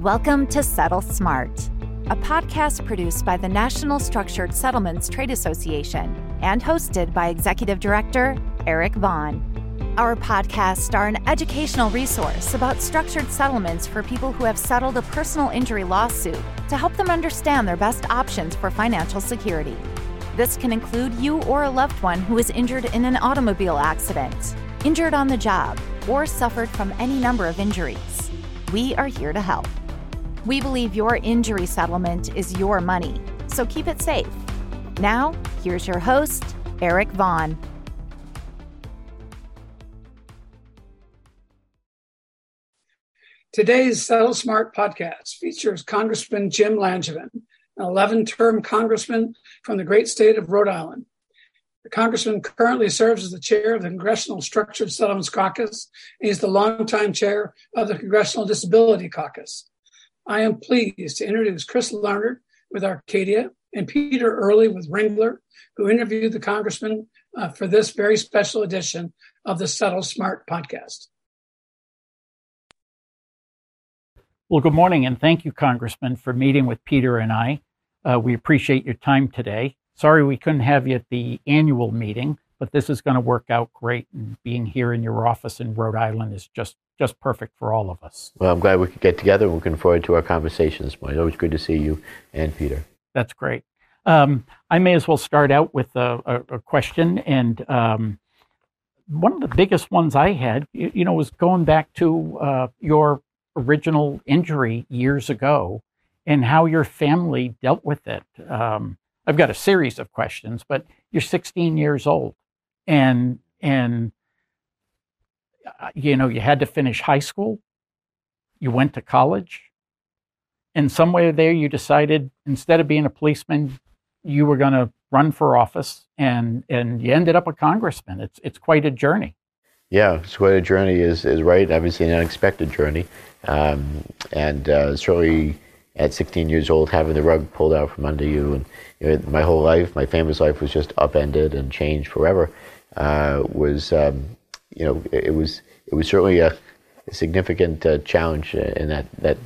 Welcome to Settle Smart, a podcast produced by the National Structured Settlements Trade Association and hosted by Executive Director Eric Vaughn. Our podcasts are an educational resource about structured settlements for people who have settled a personal injury lawsuit to help them understand their best options for financial security. This can include you or a loved one who is injured in an automobile accident, injured on the job, or suffered from any number of injuries. We are here to help. We believe your injury settlement is your money, so keep it safe. Now, here's your host, Eric Vaughn. Today's Settle Smart podcast features Congressman Jim Langevin, an 11 term congressman from the great state of Rhode Island. The congressman currently serves as the chair of the Congressional Structured Settlements Caucus, and he's the longtime chair of the Congressional Disability Caucus. I am pleased to introduce Chris Larned with Arcadia and Peter Early with Ringler, who interviewed the congressman uh, for this very special edition of the Settle Smart podcast. Well, good morning, and thank you, Congressman, for meeting with Peter and I. Uh, we appreciate your time today. Sorry we couldn't have you at the annual meeting, but this is going to work out great. And being here in your office in Rhode Island is just just perfect for all of us. Well, I'm glad we could get together. We're looking forward to our conversation this morning. It's always good to see you and Peter. That's great. Um, I may as well start out with a, a, a question. And um, one of the biggest ones I had, you, you know, was going back to uh, your original injury years ago and how your family dealt with it. Um, I've got a series of questions, but you're 16 years old, and and you know you had to finish high school. You went to college, and somewhere there you decided instead of being a policeman, you were going to run for office, and and you ended up a congressman. It's it's quite a journey. Yeah, it's quite a journey. Is is right. Obviously, an unexpected journey, um, and uh, certainly at 16 years old, having the rug pulled out from under you, and you know, my whole life, my family's life was just upended and changed forever. Uh, was um, you know, it, it, was it was certainly a, a significant uh, challenge in that that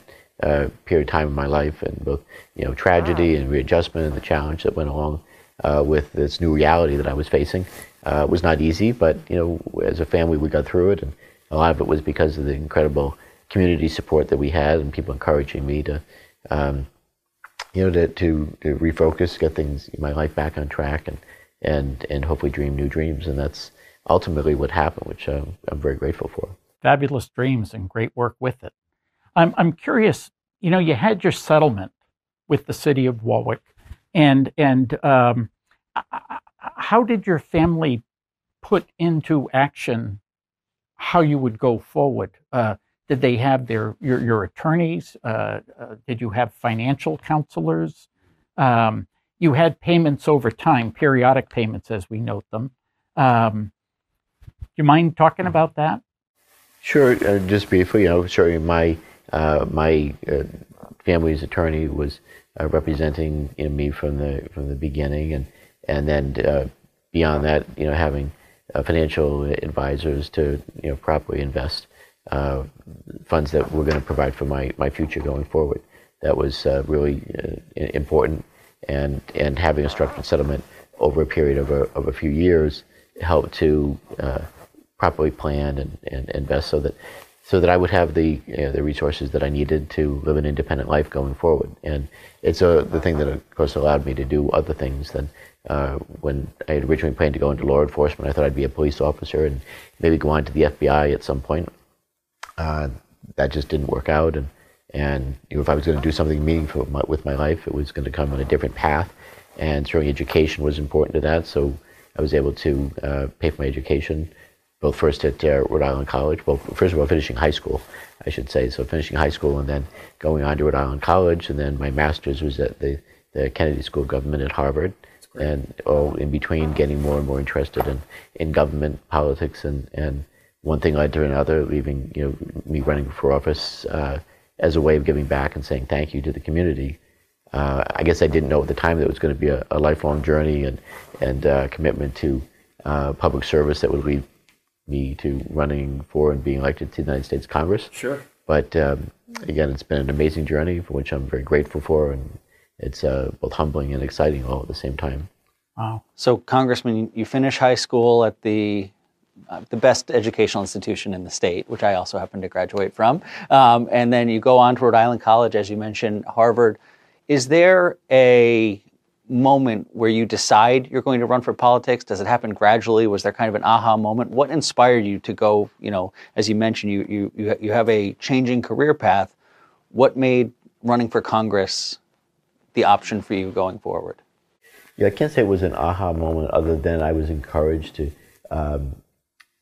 uh, period of time in my life, and both you know tragedy wow. and readjustment and the challenge that went along uh, with this new reality that I was facing. Uh, was not easy, but you know, as a family, we got through it, and a lot of it was because of the incredible community support that we had and people encouraging me to, um, you know, to, to, to, refocus, get things, my life back on track, and and and hopefully dream new dreams. And that's ultimately what happened, which um, I'm very grateful for. Fabulous dreams and great work with it. I'm I'm curious. You know, you had your settlement with the city of Warwick, and and um, how did your family put into action how you would go forward? Uh, did they have their your, your attorneys? Uh, uh, did you have financial counselors? Um, you had payments over time, periodic payments as we note them. Um, you mind talking about that? Sure. Uh, just briefly, you know, sorry, my uh, my uh, family's attorney was uh, representing you know, me from the from the beginning, and and then beyond that, you know, having financial advisors to you know properly invest uh, funds that we're going to provide for my, my future going forward. That was uh, really uh, important, and and having a structured settlement over a period of a, of a few years helped to uh, properly planned and, and invest so that so that I would have the you know, the resources that I needed to live an independent life going forward. And it's a, the thing that, of course, allowed me to do other things than uh, when I had originally planned to go into law enforcement. I thought I'd be a police officer and maybe go on to the FBI at some point uh, that just didn't work out. And, and you know, if I was going to do something meaningful with my, with my life, it was going to come on a different path. And certainly education was important to that. So I was able to uh, pay for my education, both first at uh, Rhode Island College. Well, first of all, finishing high school, I should say. So finishing high school and then going on to Rhode Island College. And then my master's was at the, the Kennedy School of Government at Harvard. And all in between, getting more and more interested in, in government, politics, and, and one thing led to another, leaving you know me running for office uh, as a way of giving back and saying thank you to the community. Uh, I guess I didn't know at the time that it was going to be a, a lifelong journey and and uh, commitment to uh, public service that would lead me to running for and being elected to the United States Congress. Sure. But um, again, it's been an amazing journey for which I'm very grateful for, and it's uh, both humbling and exciting all at the same time. Wow. So, Congressman, you finish high school at the uh, the best educational institution in the state, which I also happen to graduate from, um, and then you go on to Rhode Island College, as you mentioned, Harvard. Is there a moment where you decide you're going to run for politics? Does it happen gradually? Was there kind of an aha moment? What inspired you to go? You know, as you mentioned, you you you have a changing career path. What made running for Congress the option for you going forward? Yeah, I can't say it was an aha moment, other than I was encouraged to um,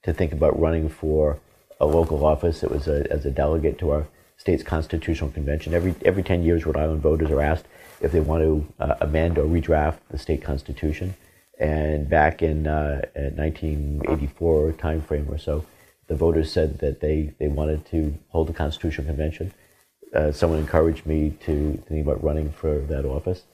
to think about running for a local office. It was a, as a delegate to our state's constitutional convention. Every every ten years, Rhode Island voters are asked if they want to uh, amend or redraft the state constitution. And back in uh, 1984 timeframe or so, the voters said that they, they wanted to hold a constitutional convention. Uh, someone encouraged me to think about running for that office.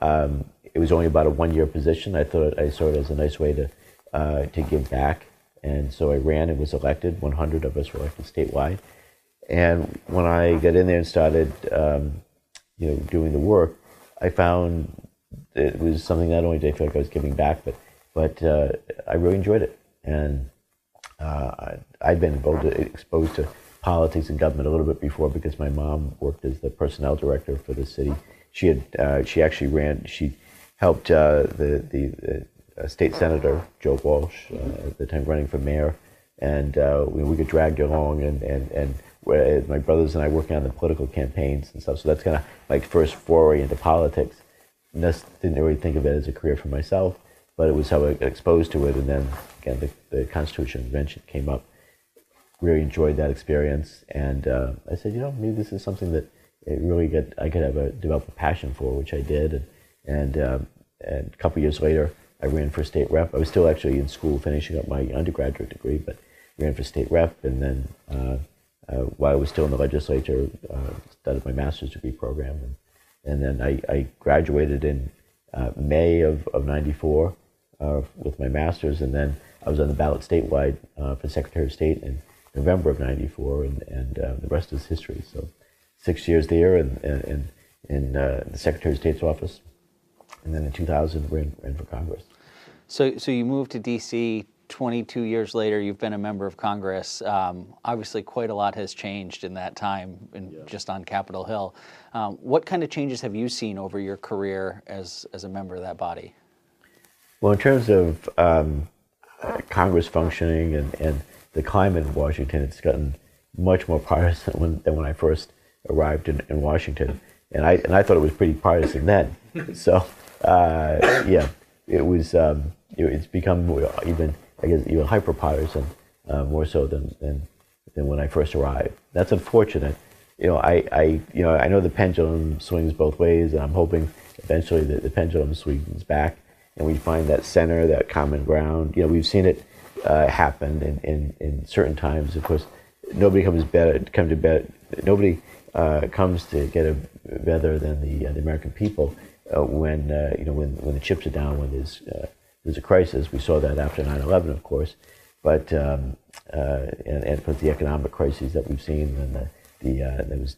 Um, it was only about a one-year position. I thought I saw it as a nice way to uh, to give back, and so I ran and was elected. 100 of us were elected statewide. And when I got in there and started, um, you know, doing the work, I found it was something not only did I feel like I was giving back, but but uh, I really enjoyed it, and uh, I'd been exposed to politics and government a little bit before because my mom worked as the personnel director for the city. She had uh, she actually ran she helped uh, the the uh, state senator Joe Walsh uh, at the time running for mayor, and we, we get dragged along and and and my brothers and I working on the political campaigns and stuff. So that's kind of my first foray into politics. And didn't really think of it as a career for myself, but it was how I got exposed to it. And then again, the, the Constitution Convention came up. Really enjoyed that experience, and uh, I said, you know, maybe this is something that it really get I could have a develop a passion for, which I did. And and, um, and a couple years later, I ran for state rep. I was still actually in school finishing up my undergraduate degree, but ran for state rep, and then. Uh, uh, while I was still in the legislature, uh, started my master's degree program, and, and then I, I graduated in uh, May of, of 94 uh, with my master's, and then I was on the ballot statewide uh, for Secretary of State in November of 94, and, and the rest is history. So six years there and, and, in the Secretary of State's office, and then in 2000 ran, ran for Congress. So, so you moved to D.C. 22 years later, you've been a member of Congress. Um, obviously, quite a lot has changed in that time, in, yeah. just on Capitol Hill. Um, what kind of changes have you seen over your career as, as a member of that body? Well, in terms of um, Congress functioning and, and the climate in Washington, it's gotten much more partisan when, than when I first arrived in, in Washington. And I, and I thought it was pretty partisan then. so, uh, yeah, it was, um, it, it's become even I guess even hyper partisan, uh, more so than, than than when I first arrived. That's unfortunate. You know, I, I you know I know the pendulum swings both ways, and I'm hoping eventually that the pendulum swings back, and we find that center, that common ground. You know, we've seen it uh, happen in, in, in certain times. Of course, nobody comes better come to better Nobody uh, comes to get a better than the uh, the American people uh, when uh, you know when when the chips are down, when there's there's a crisis. We saw that after 9/11, of course, but um, uh, and, and the economic crises that we've seen, and the, the uh, there was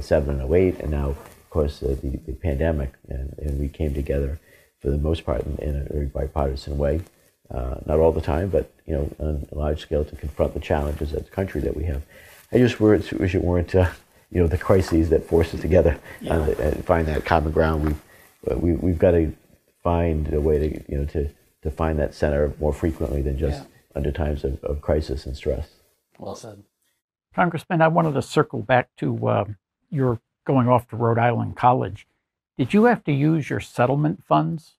07 and 08, and now, of course, uh, the, the pandemic, and, and we came together for the most part in, in a very bipartisan way. Uh, not all the time, but you know, on a large scale to confront the challenges as a country that we have. I just wish it weren't, uh, you know, the crises that force us together yeah. and find that common ground. We, we, we've got to find a way to you know to to find that center more frequently than just yeah. under times of, of crisis and stress. Well said, Congressman. I wanted to circle back to uh, your going off to Rhode Island College. Did you have to use your settlement funds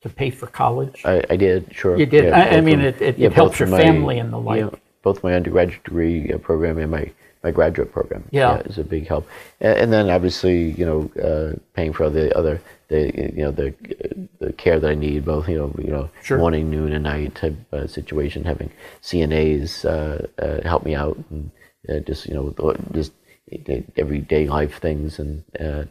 to pay for college? I, I did, sure. You did. Yeah, I, I, mean, it, it, yeah, it helps your my, family and the like. Yeah, both my undergraduate degree uh, program and my my graduate program. Yeah, yeah is a big help. And, and then obviously, you know, uh, paying for the other the you know the the care that I need, both you know you know sure. morning, noon, and night type uh, situation. Having CNAs uh, uh, help me out, and uh, just you know just everyday life things, and uh,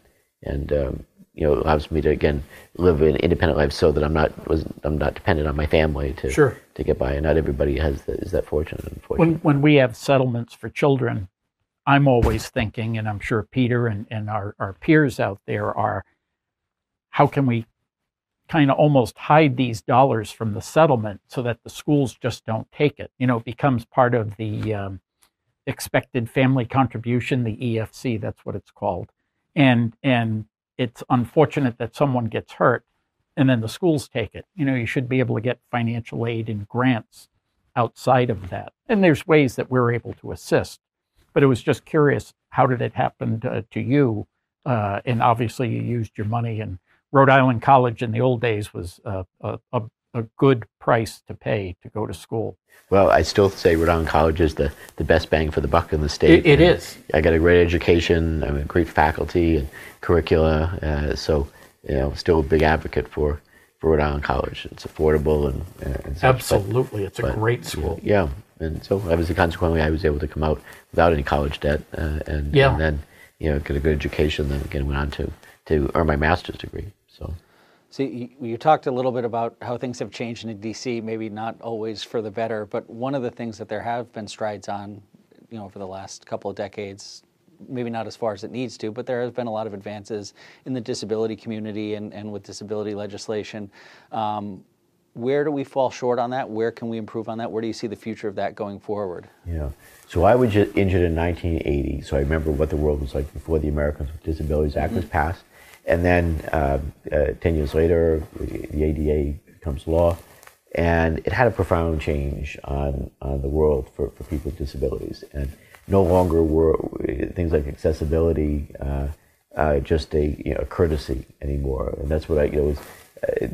and um, you know allows me to again live an independent life, so that I'm not was I'm not dependent on my family to sure. to get by. And not everybody has the, is that fortunate. When when we have settlements for children, I'm always thinking, and I'm sure Peter and, and our, our peers out there are, how can we kind of almost hide these dollars from the settlement so that the schools just don't take it? You know, it becomes part of the um, expected family contribution, the EFC, that's what it's called. And, and it's unfortunate that someone gets hurt and then the schools take it. You know, you should be able to get financial aid and grants outside of that. And there's ways that we're able to assist. But it was just curious, how did it happen to, to you? Uh, and obviously, you used your money. And Rhode Island College in the old days was a, a, a good price to pay to go to school. Well, I still say Rhode Island College is the, the best bang for the buck in the state. it, it is. I got a great education, I mean, great faculty and curricula. Uh, so, you know, still a big advocate for, for Rhode Island College. It's affordable and, and such, absolutely, but, it's a but, great school. Yeah, and so obviously, consequently, I was able to come out without any college debt, uh, and, yeah. and then you know get a good education. Then again, went on to to earn my master's degree. So. So you, you, talked a little bit about how things have changed in DC, maybe not always for the better, but one of the things that there have been strides on, you know, over the last couple of decades, maybe not as far as it needs to, but there has been a lot of advances in the disability community and, and with disability legislation. Um, where do we fall short on that? Where can we improve on that? Where do you see the future of that going forward? Yeah. So I was injured in 1980, so I remember what the world was like before the Americans with Disabilities Act mm-hmm. was passed. And then uh, uh, 10 years later, the ADA becomes law. And it had a profound change on, on the world for, for people with disabilities. And no longer were things like accessibility uh, uh, just a, you know, a courtesy anymore. And that's what I, you know, was,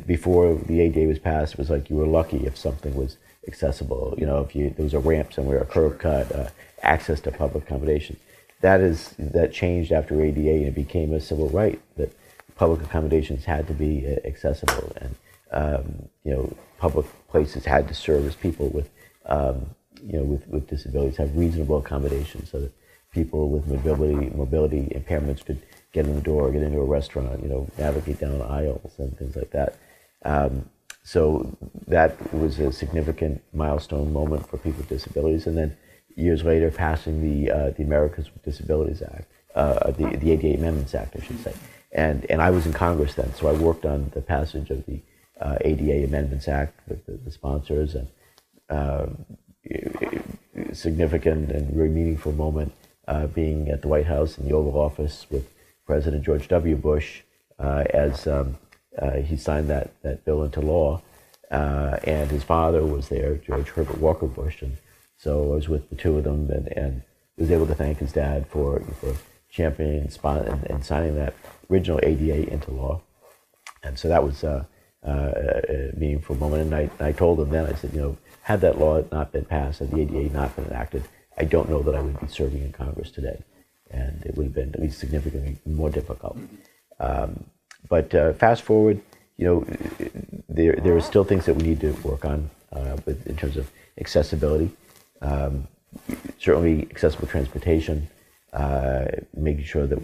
before the ADA was passed, it was like you were lucky if something was accessible. You know, if you, there was a ramp somewhere, a curb cut, uh, access to public accommodation. That is that changed after ADA and it became a civil right that public accommodations had to be uh, accessible, and um, you know, public places had to service people with, um, you know, with, with disabilities, have reasonable accommodations so that people with mobility mobility impairments could get in the door, get into a restaurant, you know, navigate down aisles and things like that. Um, so that was a significant milestone moment for people with disabilities, and then years later, passing the uh, the Americans with Disabilities Act, uh, the the ADA Amendments Act, I should say and and I was in Congress then, so I worked on the passage of the uh, ADA Amendments Act with the, the sponsors, and uh, significant and very meaningful moment uh, being at the White House in the Oval Office with President George W. Bush uh, as um, uh, he signed that that bill into law, uh, and his father was there, George Herbert Walker Bush, and so I was with the two of them, and, and was able to thank his dad for for championing and, and signing that original ADA into law. And so that was uh, uh, a meaningful moment. And I, I told him then, I said, you know, had that law not been passed, had the ADA not been enacted, I don't know that I would be serving in Congress today. And it would have been at least significantly more difficult. Um, but uh, fast forward, you know, there, there are still things that we need to work on uh, with, in terms of accessibility. Um, certainly accessible transportation, uh, making sure that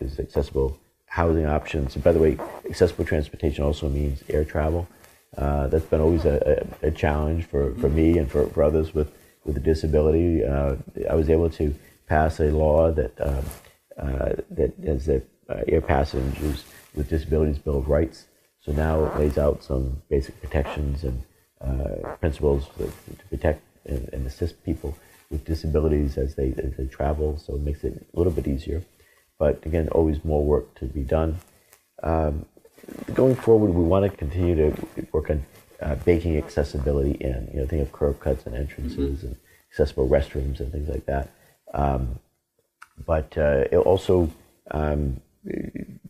is accessible housing options. And by the way, accessible transportation also means air travel. Uh, that's been always a, a, a, challenge for, for me and for, for others with, with a disability. Uh, I was able to pass a law that um, uh, that has the uh, air passengers with disabilities bill of rights. So now it lays out some basic protections and uh, principles to, to protect and, and, assist people with disabilities as they as they travel. So it makes it a little bit easier but again, always more work to be done. Um, going forward, we want to continue to work on uh, baking accessibility in. You know, think of curb cuts and entrances mm-hmm. and accessible restrooms and things like that. Um, but uh, also um,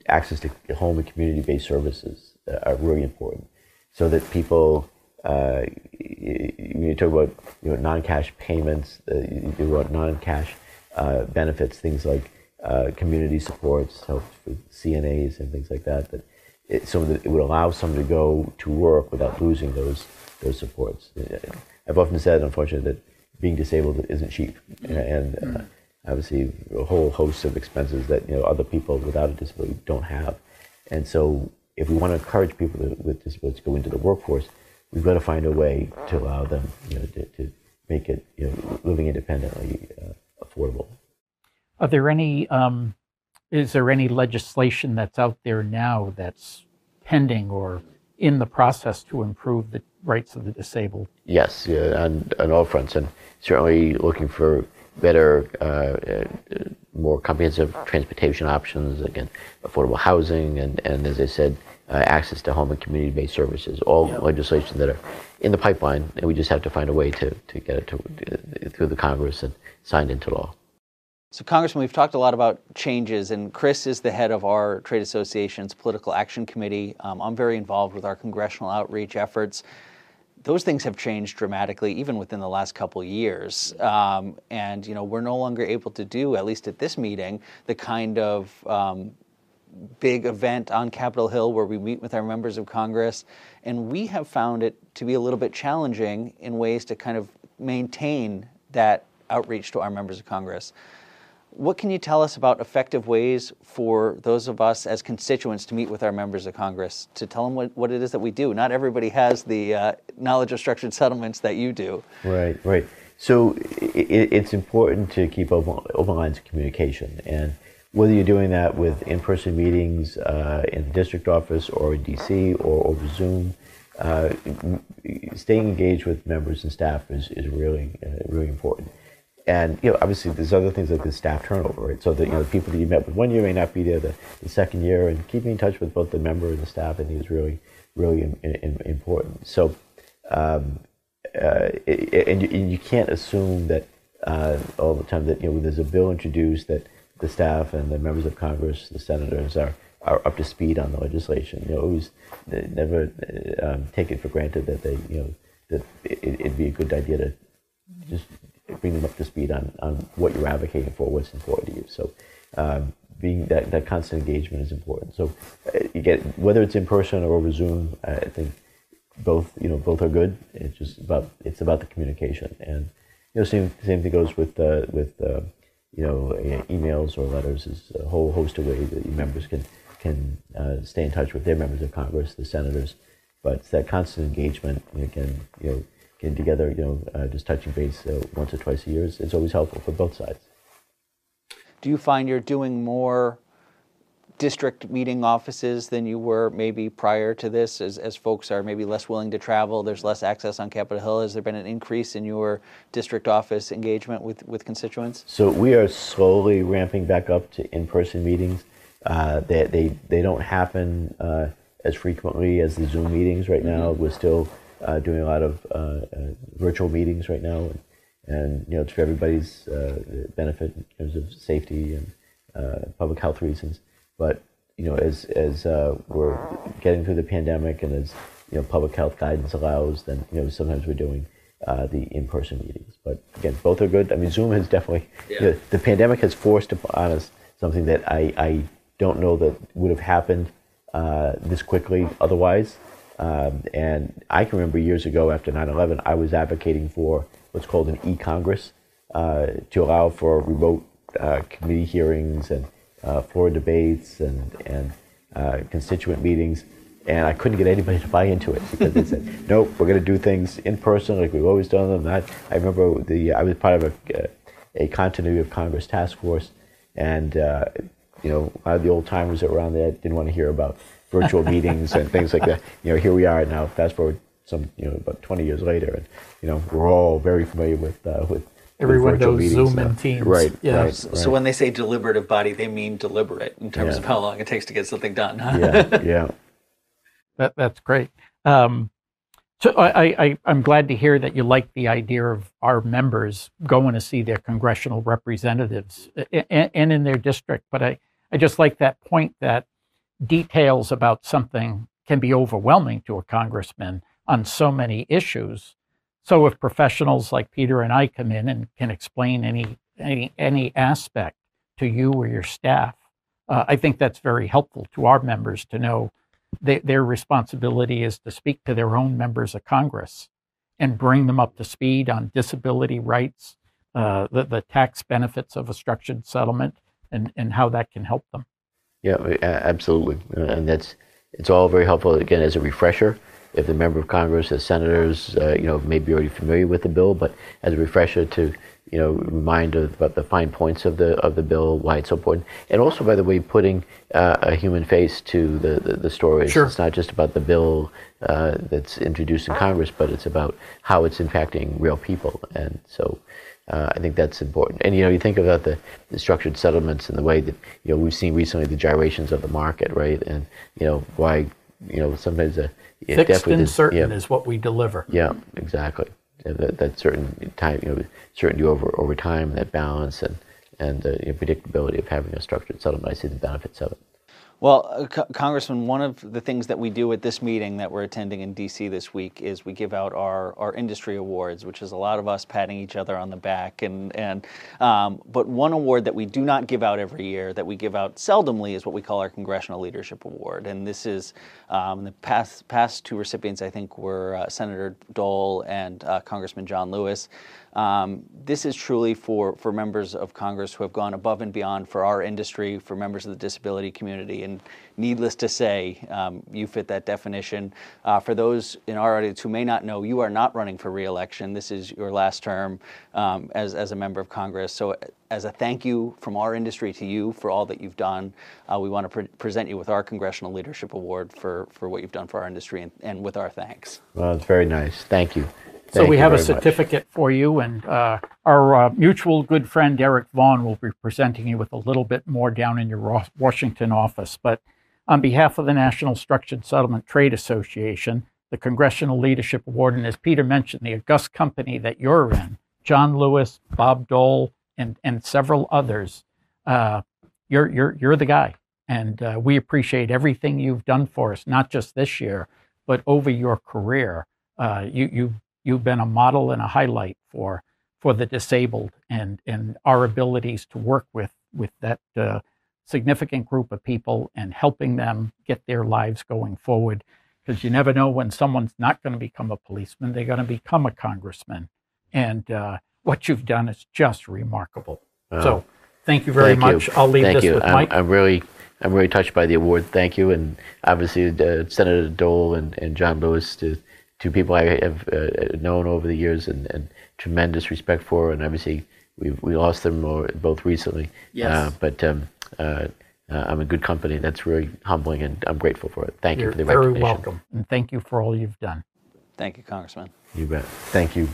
access to home and community-based services uh, are really important, so that people. Uh, when you talk about you know non-cash payments, uh, you talk about non-cash uh, benefits, things like uh, community supports, help with CNAs and things like that. That it, so that it would allow someone to go to work without losing those those supports. I've often said, unfortunately, that being disabled isn't cheap, and uh, obviously a whole host of expenses that you know other people without a disability don't have. And so, if we want to encourage people with disabilities to go into the workforce, we've got to find a way to allow them, you know, to, to make it, you know, living independently uh, affordable. Are there any? Um, is there any legislation that's out there now that's pending or in the process to improve the rights of the disabled? Yes, yeah, on, on all fronts, and certainly looking for better, uh, uh, more comprehensive transportation options, again, affordable housing, and, and as I said, uh, access to home and community-based services, all yep. legislation that are in the pipeline, and we just have to find a way to, to get it to, uh, through the Congress and signed into law. So, Congressman, we've talked a lot about changes, and Chris is the head of our trade association's political action committee. Um, I'm very involved with our congressional outreach efforts. Those things have changed dramatically, even within the last couple years. Um, and you know, we're no longer able to do, at least at this meeting, the kind of um, big event on Capitol Hill where we meet with our members of Congress. And we have found it to be a little bit challenging in ways to kind of maintain that outreach to our members of Congress. What can you tell us about effective ways for those of us as constituents to meet with our members of Congress to tell them what, what it is that we do? Not everybody has the uh, knowledge of structured settlements that you do. Right, right. So it, it's important to keep open, open lines of communication. And whether you're doing that with in-person meetings uh, in the district office or in DC or over Zoom, uh, staying engaged with members and staff is, is really, uh, really important. And you know, obviously, there's other things like the staff turnover, right? So that you know, the people that you met with one year may not be there the, the second year, and keeping in touch with both the member and the staff, I think, is really, really in, in, important. So, um, uh, and, you, and, you, can't assume that uh, all the time that you know, there's a bill introduced that the staff and the members of Congress, the senators, are are up to speed on the legislation. You know, always never um, take it for granted that they, you know, that it, would be a good idea to just bring them up to speed on, on what you're advocating for, what's important to you. So um, being that, that constant engagement is important. So uh, you get whether it's in person or over Zoom, I think both you know both are good. It's just about it's about the communication, and you know same same thing goes with uh, with uh, you know emails or letters. Is a whole host of ways that members can can uh, stay in touch with their members of Congress, the senators. But it's that constant engagement, and again, you know getting together, you know, uh, just touching base uh, once or twice a year is, is always helpful for both sides. Do you find you're doing more district meeting offices than you were maybe prior to this? As, as folks are maybe less willing to travel there's less access on capitol hill. Has there been an increase in your district office engagement with, with constituents? So we are slowly ramping back up to in-person meetings. Uh, they, they, they don't happen uh, as frequently as the zoom meetings right now. Mm-hmm. we're still uh, doing a lot of uh, uh, virtual meetings right now, and, and you know it's for everybody's benefit in terms of safety and public health reasons. But you know, as as we're getting through the pandemic and as you know public health guidance allows, then you know sometimes we're doing uh, the in-person meetings. But again, both are good. I mean, Zoom has definitely yeah. you know, the pandemic has forced upon us something that I, I don't know that would have happened uh, this quickly otherwise. Um, and I can remember years ago after 9 11, I was advocating for what's called an e Congress uh, to allow for remote uh, committee hearings and uh, floor debates and, and uh, constituent meetings. And I couldn't get anybody to buy into it because they said, nope, we're going to do things in person like we've always done them. I, I remember the I was part of a, a continuity of Congress task force, and uh, you know, a lot of the old timers that were on there didn't want to hear about virtual meetings and things like that. You know, here we are now. Fast forward some, you know, about 20 years later, and you know, we're all very familiar with uh, with everyone knows Zoom and Teams. Right, yeah. right, so, right. So when they say deliberative body, they mean deliberate in terms yeah. of how long it takes to get something done. Huh? yeah, yeah. That that's great. Um, so I, I, I'm glad to hear that you like the idea of our members going to see their congressional representatives and, and in their district. But I, I just like that point that details about something can be overwhelming to a congressman on so many issues. So if professionals like Peter and I come in and can explain any any, any aspect to you or your staff, uh, I think that's very helpful to our members to know they, their responsibility is to speak to their own members of Congress and bring them up to speed on disability rights, uh, the, the tax benefits of a structured settlement, and, and how that can help them. Yeah, absolutely, uh, and that's it's all very helpful. Again, as a refresher, if the member of Congress, the senators, uh, you know, may be already familiar with the bill, but as a refresher to you know, remind of, about the fine points of the of the bill, why it's so important, and also, by the way, putting uh, a human face to the the, the stories. Sure. It's not just about the bill uh, that's introduced in Congress, but it's about how it's impacting real people, and so. Uh, I think that's important. And you know, you think about the, the structured settlements and the way that you know we've seen recently the gyrations of the market, right? And you know why you know sometimes a Fixed and certain yeah, is what we deliver. yeah, exactly. That, that certain time, you know, certainty over over time, that balance and and the you know, predictability of having a structured settlement. I see the benefits of it. Well, uh, Co- Congressman, one of the things that we do at this meeting that we're attending in DC this week is we give out our, our industry awards, which is a lot of us patting each other on the back. And, and um, but one award that we do not give out every year, that we give out seldomly, is what we call our Congressional Leadership Award. And this is um, the past past two recipients, I think, were uh, Senator Dole and uh, Congressman John Lewis. Um, this is truly for, for members of Congress who have gone above and beyond for our industry, for members of the disability community. And needless to say, um, you fit that definition. Uh, for those in our audience who may not know, you are not running for reelection. This is your last term um, as, as a member of Congress. So, as a thank you from our industry to you for all that you've done, uh, we want to pre- present you with our Congressional Leadership Award for, for what you've done for our industry and, and with our thanks. Well, it's very nice. Thank you. So Thank we have a very much. certificate for you, and uh, our uh, mutual good friend Eric Vaughn will be presenting you with a little bit more down in your Washington office. But on behalf of the National Structured Settlement Trade Association, the Congressional Leadership Award, and as Peter mentioned, the august company that you're in, John Lewis, Bob Dole, and and several others, uh, you're you're you're the guy, and uh, we appreciate everything you've done for us, not just this year, but over your career. Uh, you you you've been a model and a highlight for for the disabled and and our abilities to work with with that uh, significant group of people and helping them get their lives going forward because you never know when someone's not going to become a policeman they're going to become a congressman and uh, what you've done is just remarkable so thank you very. Thank much you. i'll leave Thank this you. with I'm, mike I'm really, I'm really touched by the award. Thank you, and obviously uh, Senator Dole and, and John Lewis, to two people I have uh, known over the years and, and tremendous respect for, and obviously we we lost them more, both recently. Yes. Uh, but um, uh, uh, I'm in good company. And that's really humbling, and I'm grateful for it. Thank you're you for the very recognition. welcome and thank you for all you've done Thank you, Congressman. You bet. Thank you.